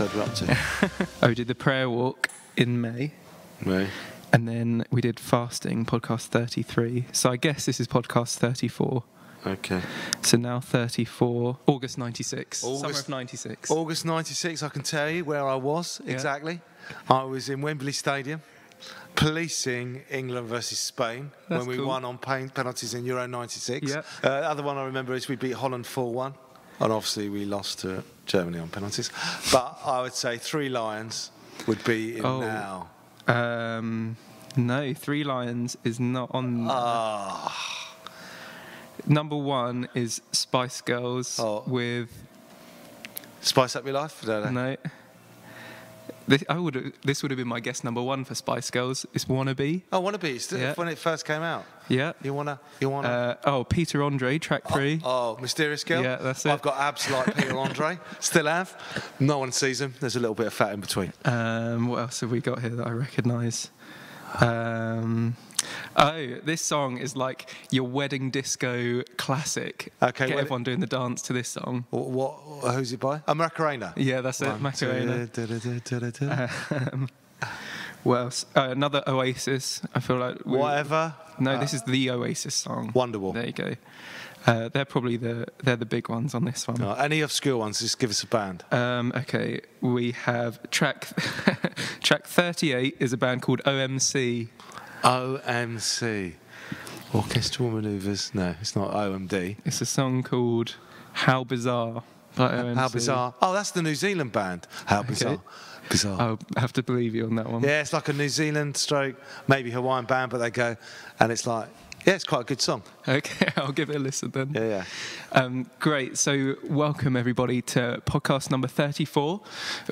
episode we're up to? Oh, we did the prayer walk in May, Right. and then we did fasting, podcast 33. So I guess this is podcast 34. Okay. So now 34, August 96, summer August- of 96. August 96, I can tell you where I was Yeah. exactly. I was in Wembley Stadium policing England versus Spain That's when we cool. won on pen- penalties in Euro 96. Yeah. Uh, other one I remember is we beat Holland 4 1. And obviously we lost to Germany on penalties. But I would say Three Lions would be in Oh. now. Um, no, Three Lions is not on. Ah. Number one is Spice Girls Oh. with Spice Up Your Life? No, no. no. This, I would this would have been my guess number one for Spice Girls. It's Wannabe. Oh, Wannabe. It's Yeah. when it first came out. Yeah. You wanna? You wanna? Uh, oh, Peter Andre, track three. Oh, Mysterious Girl? Yeah, that's it. I've got abs like Peter Andre. Still have. No one sees him. There's a little bit of fat in between. Um, what else have we got here that I recognise? Um, oh, this song is like your wedding disco classic. Okay, Get well- everyone doing the dance to this song. What? what who's it by? Oh, Macarena. Yeah, that's it, One, Macarena. two, da, da, da. Um, else? Uh, another Oasis. I feel like Whatever. No, Uh, this is the Oasis song. Wonderwall. There you go. Uh, they're probably the they're the big ones on this one. No, any obscure ones, just give us a band. Um, okay, we have track track 38 is a band called OMC. OMC. Orchestral Maneuvers. No, it's not OMD. It's a song called How Bizarre. How um, bizarre. Oh, that's the New Zealand band. How bizarre. Bizarre. I'll have to believe you on that one. Yeah, it's like a New Zealand stroke, maybe Hawaiian band, but they go, and it's like, yeah, it's quite a good song. Okay, I'll give it a listen then. Yeah, yeah. Um, great. So, welcome everybody to podcast number 34.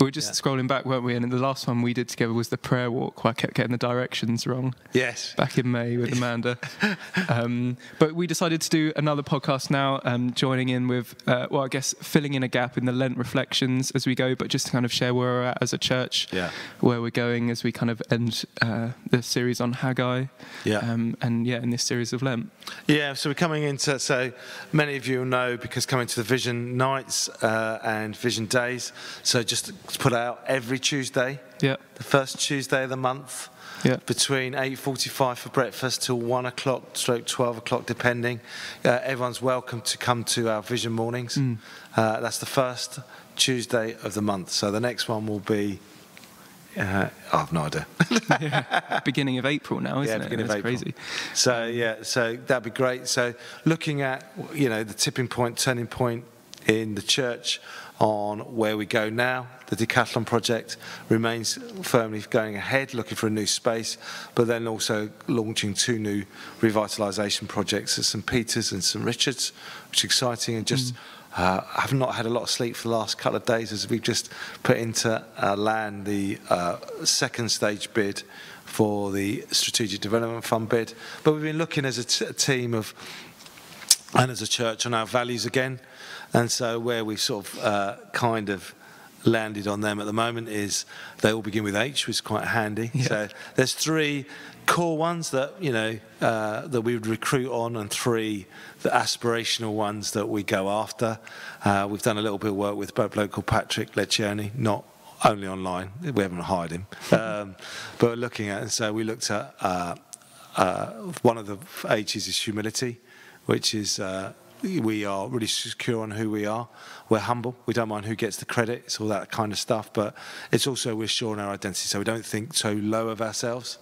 We were just Yeah. scrolling back, weren't we? And the last one we did together was the prayer walk, where I kept getting the directions wrong. Yes. back in May with Amanda. um, but we decided to do another podcast now, um, joining in with, uh, well, I guess filling in a gap in the Lent reflections as we go, but just to kind of share where we're at as a church, Yeah. where we're going as we kind of end uh, the series on Haggai, Yeah. um, and yeah, in this series of Lent. Yeah, so we're coming into, so many of you will know because coming to the Vision Nights uh, and Vision Days. So just to put out every Tuesday, Yeah, the first Tuesday of the month, yeah, between 8.45 for breakfast till 1 o'clock, stroke 12 o'clock, depending. Uh, everyone's welcome to come to our Vision Mornings. Mm. Uh, that's the first Tuesday of the month. So the next one will be, uh, I have no idea. yeah. beginning of April now, isn't yeah, it? beginning That's of April. crazy. So yeah, so that'd be great. So looking at you know the tipping point, turning point in the church on where we go now. The Decathlon project remains firmly going ahead, looking for a new space, but then also launching two new revitalisation projects at St Peter's and St Richard's, which is exciting. And just uh, I've not had a lot of sleep for the last couple of days as we've just put into uh, land the uh, second stage bid for the Strategic Development Fund bid. But we've been looking as a, a team of and as a church on our values again. And so where we've sort of uh, kind of landed on them at the moment is they all begin with H, which is quite handy. Yeah. So there's three core ones that you know uh, that we would recruit on, and three the aspirational ones that we go after. Uh, we've done a little bit of work with both local Patrick Lencioni, not only online. We haven't hired him, um, but looking at and so we looked at uh, uh, one of the H's is humility, which is uh, we are really secure on who we are. We're humble. We don't mind who gets the credit. It's all that kind of stuff. But it's also we're sure in our identity, so we don't think so low of ourselves.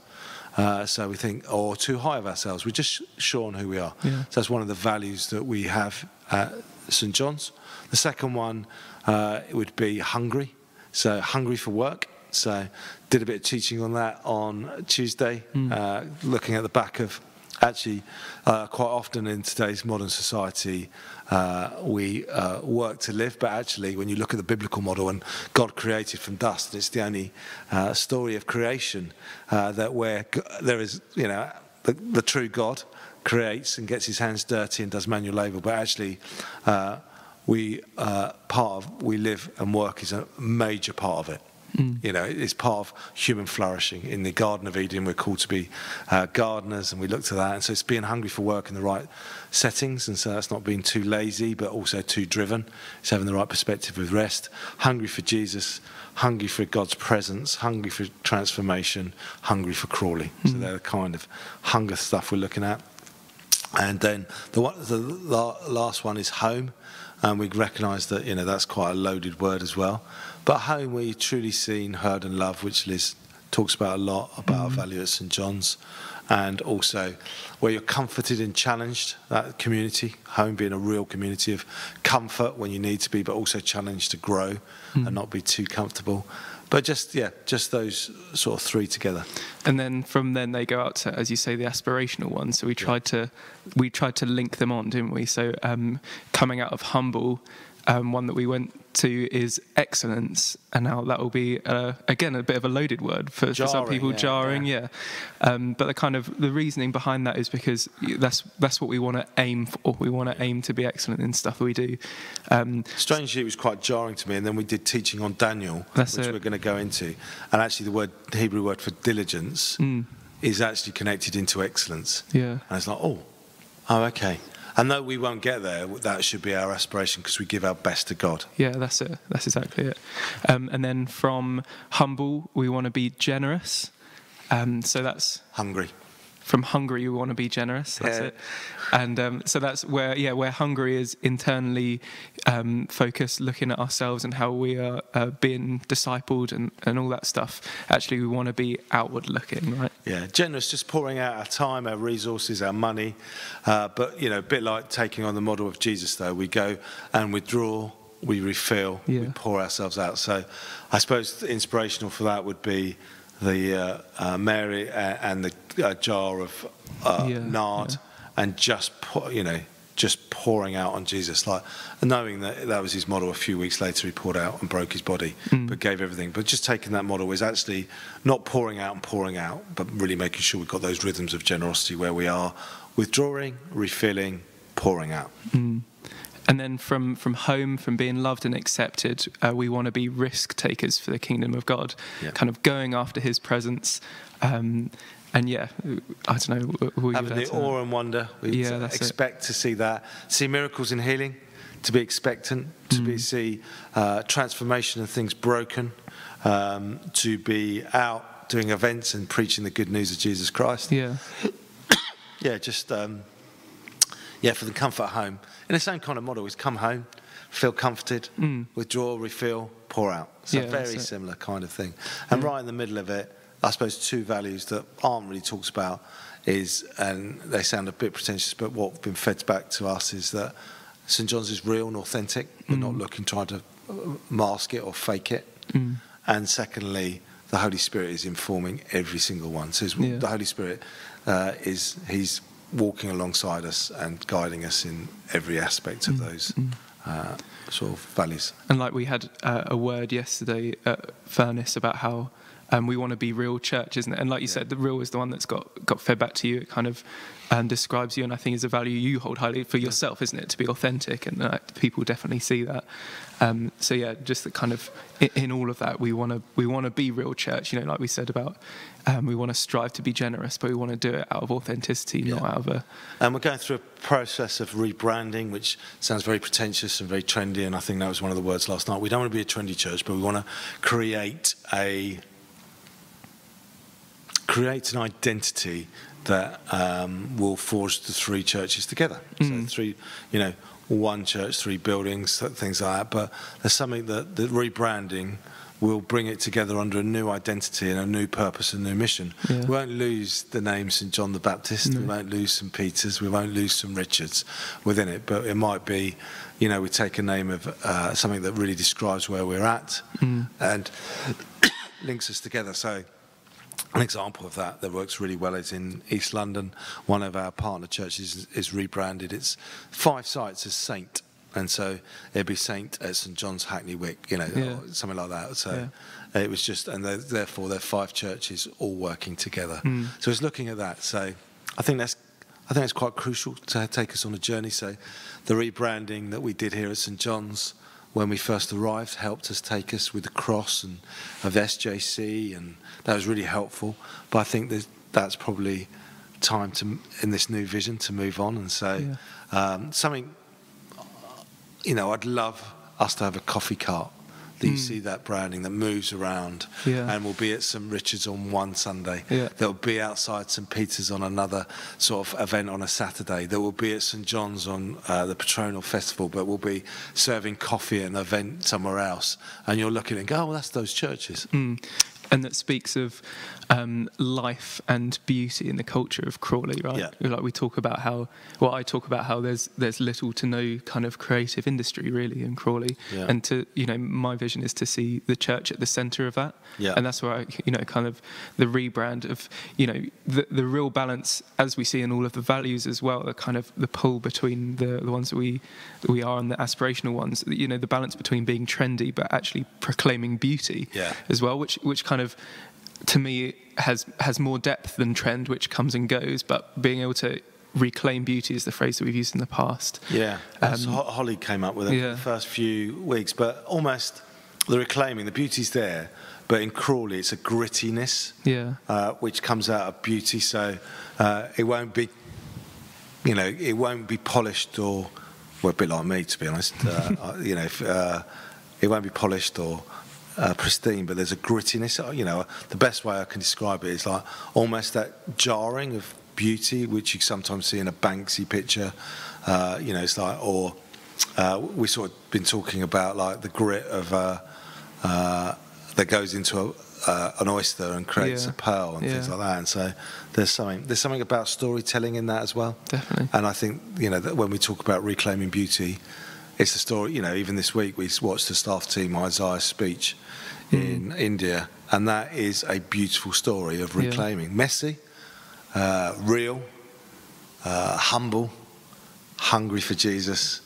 Uh, so we think, or too high of ourselves. We're just sure on who we are. Yeah. So that's one of the values that we have at St John's. The second one uh, would be hungry. So hungry for work. So did a bit of teaching on that on Tuesday, uh, looking at the back of actually uh, quite often in today's modern society uh, we uh, work to live but actually when you look at the biblical model and god created from dust it's the only uh, story of creation uh, that where there is you know the, the true god creates and gets his hands dirty and does manual labor but actually uh, we part of we live and work is a major part of it You know, it's part of human flourishing. In the Garden of Eden, we're called to be uh, gardeners, and we look to that. And so it's being hungry for work in the right settings, and so that's not being too lazy, but also too driven. It's having the right perspective with rest. Hungry for Jesus, hungry for God's presence, hungry for transformation, hungry for Crawley. So they're the kind of hunger stuff we're looking at. And then the, one, the last one is home. And we recognise that you know that's quite a loaded word as well. But home, where you've truly seen, heard, and loved, which Liz talks about a lot about our value at St John's, and also where you're comforted and challenged. That community, home being a real community of comfort when you need to be, but also challenged to grow and not be too comfortable. But just yeah, just those sort of three together. and then from then they go out to, as you say, the aspirational ones. So we tried to we tried to link them on, didn't we? So um, coming out of humble, um, one that we went to is excellence, and now that will be uh, again a bit of a loaded word for, for some people, yeah, jarring, yeah. Um, but the kind of the reasoning behind that is because that's that's what we want to aim for. We want to aim to be excellent in stuff we do. Um, Strangely, it was quite jarring to me. And then we did teaching on Daniel, That's which it. we're going to go into. And actually, the word the Hebrew word for diligence is actually connected into excellence. yeah. And it's like, oh, oh, okay. And though we won't get there, that should be our aspiration because we give our best to God. Yeah, that's it. That's exactly it. Um, and then from humble, we want to be generous. Um, so that's Hungry. From hungry, we want to be generous. That's Yeah. it. And um, so that's where, yeah, where hungry is internally um, focused, looking at ourselves and how we are uh, being discipled and, and all that stuff. Actually, we want to be outward looking, right? Yeah, generous, just pouring out our time, our resources, our money. Uh, but, you know, a bit like taking on the model of Jesus, though. We go and withdraw, we refill, we pour ourselves out. So I suppose the inspirational for that would be the uh, uh, Mary uh, and the uh, jar of uh, Yeah, nard yeah. and just, pour, you know, just pouring out on Jesus, like knowing that that was his model. A few weeks later, he poured out and broke his body, Mm. but gave everything. But just taking that model is actually not pouring out and pouring out, but really making sure we've got those rhythms of generosity where we are withdrawing, refilling, pouring out. And then from, from home, from being loved and accepted, uh, we want to be risk takers for the kingdom of God, Yeah. kind of going after his presence. Um, and yeah, I don't know. will Having the awe and wonder, we Yeah, that's it. expect to see that, see miracles in healing, to be expectant, to Mm. be see uh, transformation and things broken, um, to be out doing events and preaching the good news of Jesus Christ. Yeah. Yeah, just um, yeah, for the comfort home. In the same kind of model is come home, feel comforted, withdraw, refill, pour out. So Mm. Yeah, that's very similar kind of thing. And right in the middle of it, I suppose two values that aren't really talked about is, and they sound a bit pretentious, but what's been fed back to us is that St John's is real and authentic. We're Mm. not looking trying to uh, mask it or fake it. And secondly, the Holy Spirit is informing every single one. So Yeah. the Holy Spirit uh, is He's walking alongside us and guiding us in every aspect of those uh, sort of values. And like we had uh, a word yesterday at Furnace about how um, we want to be real church, isn't it? And like you said, the real is the one that's got, got fed back to you. It kind of um, describes you, and I think is a value you hold highly for yourself, isn't it? To be authentic, and uh, people definitely see that. Um, so yeah, just the kind of in, in all of that, we want to we want to be real church. You know, like we said about um, we want to strive to be generous, but we want to do it out of authenticity, not out of a And we're going through a process of rebranding, which sounds very pretentious and very trendy. And I think that was one of the words last night. We don't want to be a trendy church, but we want to create a create an identity that um, will forge the three churches together. So three, you know, one church, three buildings, things like that. But there's something that the rebranding will bring it together under a new identity and a new purpose and new mission. Yeah. We won't lose the name St John the Baptist. We won't lose St Peter's. We won't lose St Richards within it. But it might be, you know, we take a name of uh, something that really describes where we're at and links us together. So. An example of that that works really well is in East London. One of our partner churches is, is rebranded. It's five sites as Saint, and so it'd be Saint at St John's Hackney Wick, you know, Yeah. or something like that. So it was just, and therefore they're five churches all working together. Hmm. So it's looking at that. So I think that's. I think it's quite crucial to take us on a journey. So, the rebranding that we did here at St John's when we first arrived, helped us take us with the cross and of SJC, and that was really helpful. But I think that that's probably time to in this new vision to move on and say Yeah. um, something. You know, I'd love us to have a coffee cart that you see that branding that moves around. Yeah. and will be at St Richard's on one Sunday. Yeah. That will be outside St Peter's on another sort of event on a Saturday. That will be at St John's on uh, the Patronal Festival, but we'll be serving coffee at an event somewhere else. And you're looking and go, oh, that's those churches. Mm. And that speaks of um, life and beauty in the culture of Crawley, right? Yeah. Like we talk about how, well, I talk about how there's there's little to no kind of creative industry really in Crawley, Yeah. and to you know my vision is to see the church at the centre of that, Yeah. and that's where I you know kind of the rebrand of you know the the real balance as we see in all of the values as well, the kind of the pull between the the ones that we that we are and the aspirational ones, you know the balance between being trendy but actually proclaiming beauty Yeah. as well, which which kind of to me has has more depth than trend, which comes and goes. But being able to reclaim beauty is the phrase that we've used in the past. Yeah, Ho- Holly came up with it Um, yeah. the first few weeks, but almost the reclaiming, the beauty's there, but in Crawley it's a grittiness, Yeah. uh, which comes out of beauty. So uh, it won't be, you know, it won't be polished or, well, a bit like me to be honest. Uh, uh, you know, if, uh, it won't be polished or. Uh, pristine, but there's a grittiness. uh, You know, the best way I can describe it is like almost that jarring of beauty, which you sometimes see in a Banksy picture. Uh, you know, it's like, or uh, we sort of been talking about like the grit of uh, uh, that goes into a, uh, an oyster and creates Yeah. a pearl and things like that. And so there's something there's something about storytelling in that as well. Definitely. And I think you know that when we talk about reclaiming beauty, it's the story. You know, even this week we watched the staff team Isaiah's speech in India, and that is a beautiful story of Yeah. reclaiming messy, uh, real, uh, humble, hungry for Jesus,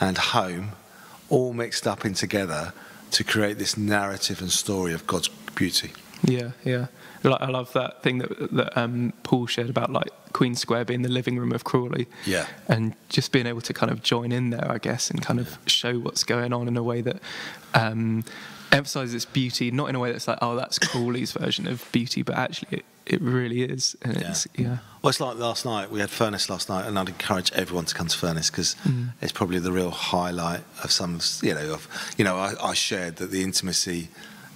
and home, all mixed up in together to create this narrative and story of God's beauty. Yeah, yeah. Like, I love that thing that that um, Paul shared about like Queen Square being the living room of Crawley. Yeah. And just being able to kind of join in there, I guess, and kind of show what's going on in a way that um, emphasizes beauty, not in a way that's like, oh, that's Crawley's version of beauty, but actually it, it really is. And Yeah. it's, yeah. Well, it's like last night. We had Furnace last night, and I'd encourage everyone to come to Furnace because it's probably the real highlight of some. You know, of you know, I, I shared that the intimacy.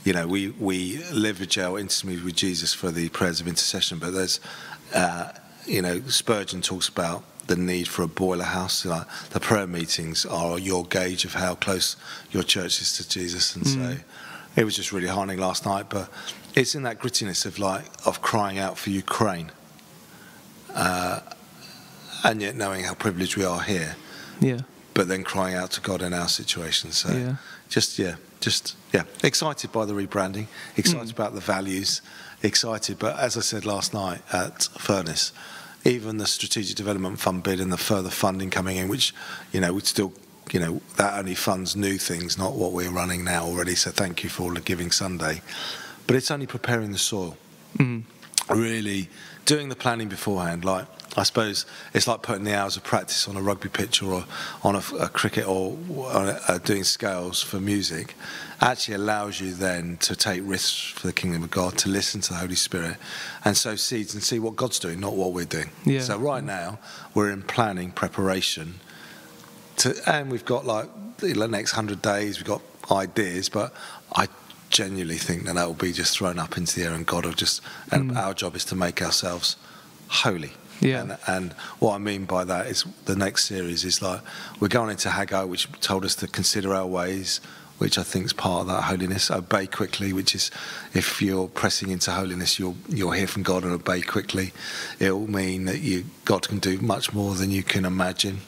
You know, we we leverage our intimacy with Jesus for the prayers of intercession, but there's, uh, you know, Spurgeon talks about the need for a boiler house. Like the prayer meetings are your gauge of how close your church is to Jesus, and so it was just really heartening last night. But it's in that grittiness of like of crying out for Ukraine and yet knowing how privileged we are here, Yeah. but then crying out to God in our situation. So, Yeah. just yeah, just yeah, excited by the rebranding, excited Mm. about the values, excited. But as I said last night at Furnace, even the strategic development fund bid and the further funding coming in, which you know would still. You know that only funds new things, not what we're running now already. So thank you for all the Giving Sunday, but it's only preparing the soil Mm. really doing the planning beforehand. Like I suppose it's like putting the hours of practice on a rugby pitch or on a, a cricket or on a, uh, doing scales for music. Actually allows you then to take risks for the kingdom of God, to listen to the Holy Spirit, and sow seeds and see what God's doing, not what we're doing. Yeah. So right now we're in planning preparation. To, and we've got like the next hundred days, we've got ideas, but I genuinely think that that will be just thrown up into the air, and God will just. And our job is to make ourselves holy. Yeah. And, and what I mean by that is the next series is like we're going into Haggai, which told us to consider our ways, which I think is part of that holiness. Obey quickly, which is if you're pressing into holiness, you'll you'll hear from God and obey quickly. It will mean that you God can do much more than you can imagine.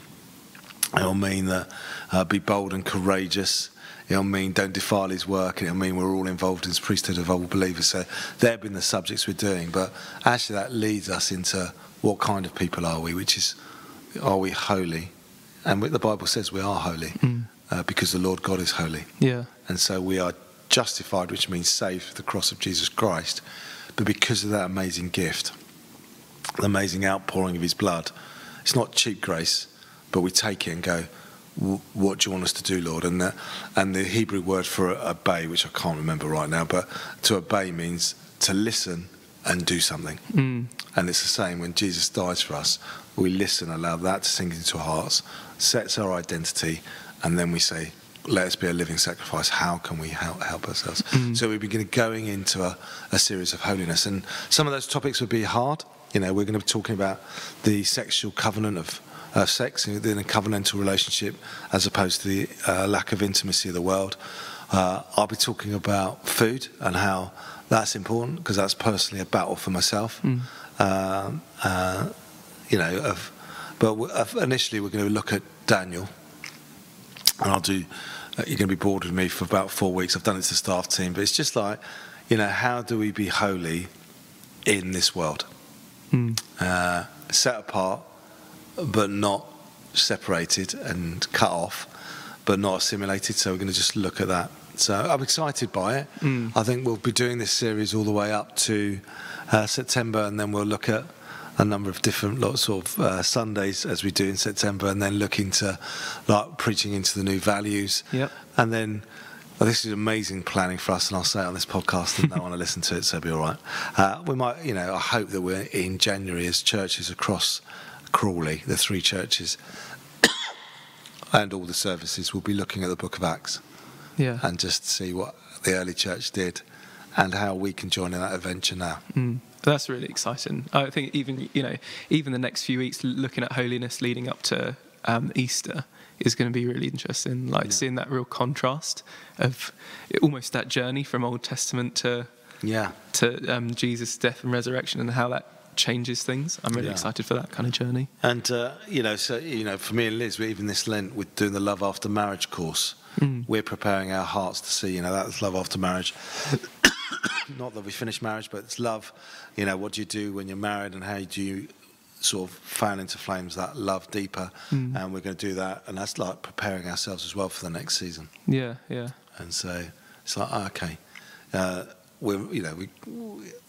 It'll mean that uh, be bold and courageous. It'll mean don't defile his work. It'll mean we're all involved in his priesthood of all believers. So they've been the subjects we're doing. But actually, that leads us into what kind of people are we? Which is, are we holy? And the Bible says we are holy uh, because the Lord God is holy. Yeah. And so we are justified, which means saved through the cross of Jesus Christ. But because of that amazing gift, the amazing outpouring of his blood, it's not cheap grace, but we take it and go, what do you want us to do, Lord? And the, and the Hebrew word for obey, which I can't remember right now, but to obey means to listen and do something. Mm. And it's the same when Jesus dies for us. We listen, allow that to sink into our hearts, sets our identity, and then we say, let us be a living sacrifice. How can we help, help ourselves? So we begin going into a, a series of holiness. And some of those topics would be hard. You know, we're going to be talking about the sexual covenant of uh, sex in a covenantal relationship as opposed to the uh, lack of intimacy of the world. Uh, I'll be talking about food and how that's important because that's personally a battle for myself. Um, uh, you know, of, but initially we're going to look at Daniel, and I'll do. Uh, you're going to be bored with me for about four weeks. I've done it to the staff team, but it's just like, you know, how do we be holy in this world? Mm. uh, set apart, but not separated and cut off, but not assimilated. So we're going to just look at that. So I'm excited by it. Mm. I think we'll be doing this series all the way up to uh, September, and then we'll look at a number of different lots of uh, Sundays as we do in September, and then look into like preaching into the new values. Yep. And then well, this is amazing planning for us, and I'll say it on this podcast, and no one will listen to it, so it'll be all right. Uh, we might, you know, I hope that we're in January as churches across Crawley, the three churches, and all the services, will be looking at the Book of Acts Yeah. and just see what the early church did and how we can join in that adventure now. Mm. That's really exciting. I think even you know even the next few weeks looking at holiness leading up to um, Easter is going to be really interesting. Like Yeah. seeing that real contrast of almost that journey from Old Testament to Yeah. to um, Jesus' death and resurrection and how that changes things. I'm really Yeah. excited for that kind of journey. And uh, you know, so you know, for me and Liz, we even this Lent we're doing the Love After Marriage course, Mm. we're preparing our hearts to see, you know, that's love after marriage. Not that we finish marriage, but it's love. You know, what do you do when you're married, and how do you sort of fan into flames that love deeper? Mm. And we're going to do that, and that's like preparing ourselves as well for the next season. Yeah, yeah, And so it's like, okay, uh, we're, you know, we,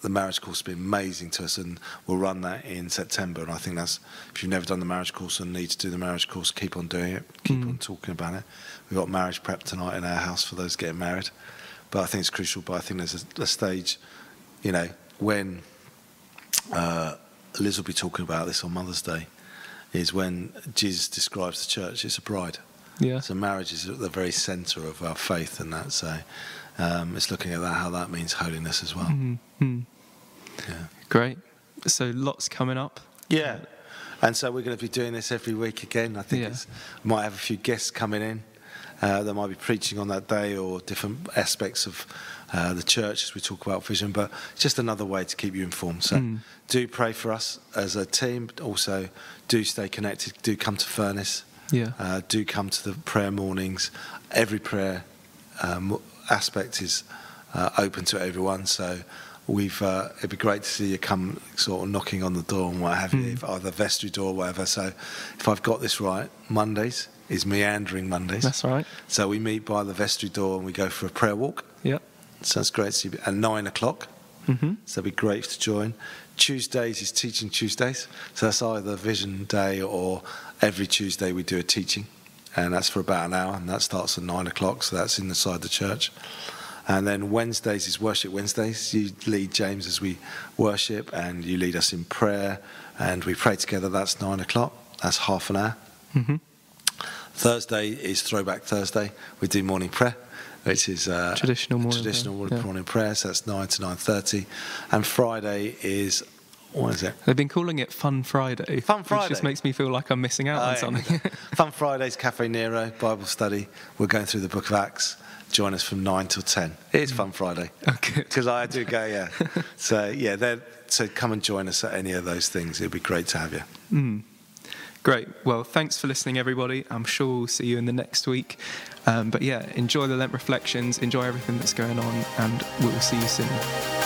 the marriage course has been amazing to us, and we'll run that in September. And I think that's if you've never done the marriage course and need to do the marriage course, keep on doing it, keep Mm. on talking about it. We've got marriage prep tonight in our house for those getting married, but I think it's crucial. But I think there's a, a stage, you know, when uh, Liz will be talking about this on Mother's Day, is when Jesus describes the church. It's a bride. yeah. So marriage is at the very centre of our faith, and that. So um, it's looking at that how that means holiness as well. Mm, mm. Yeah. Great. So lots coming up. Yeah. And so we're going to be doing this every week again. I think Yeah. it's, might have a few guests coming in uh, that might be preaching on that day or different aspects of uh, the church as we talk about vision. But just another way to keep you informed. So Mm. do pray for us as a team. But also do stay connected. Do come to Furnace. Yeah. Uh, do come to the prayer mornings. Every prayer um, aspect is uh, open to everyone. So we've uh, it'd be great to see you come sort of knocking on the door and what have you, Mm. if either vestry door or whatever. So if I've got this right, Mondays is meandering Mondays. That's right. So we meet by the vestry door and we go for a prayer walk. Yeah. So it's great to see you at nine o'clock. hmm So it'd be great to join. Tuesdays is teaching Tuesdays. So that's either Vision Day or every Tuesday we do a teaching. And that's for about an hour and that starts at nine o'clock. So that's inside the church. And then Wednesdays is Worship Wednesdays. You lead James as we worship and you lead us in prayer and we pray together. That's nine o'clock. That's half an hour. hmm Thursday is Throwback Thursday. We do morning prayer, which is uh, Traditional morning traditional prayer, morning, yeah. morning prayer. So that's nine to nine thirty, and Friday is what is it? They've been calling it Fun Friday. Fun Which Friday. just makes me feel like I'm missing out on something. Fun Fridays, Caffè Nero Bible study. We're going through the Book of Acts. Join us from nine till ten. It is Fun Friday okay. because I do go. Yeah. so yeah, so come and join us at any of those things. It'd be great to have you. Mm. Great. Well, thanks for listening, everybody. I'm sure we'll see you in the next week. Um, but yeah, enjoy the Lent reflections, enjoy everything that's going on, and we'll see you soon.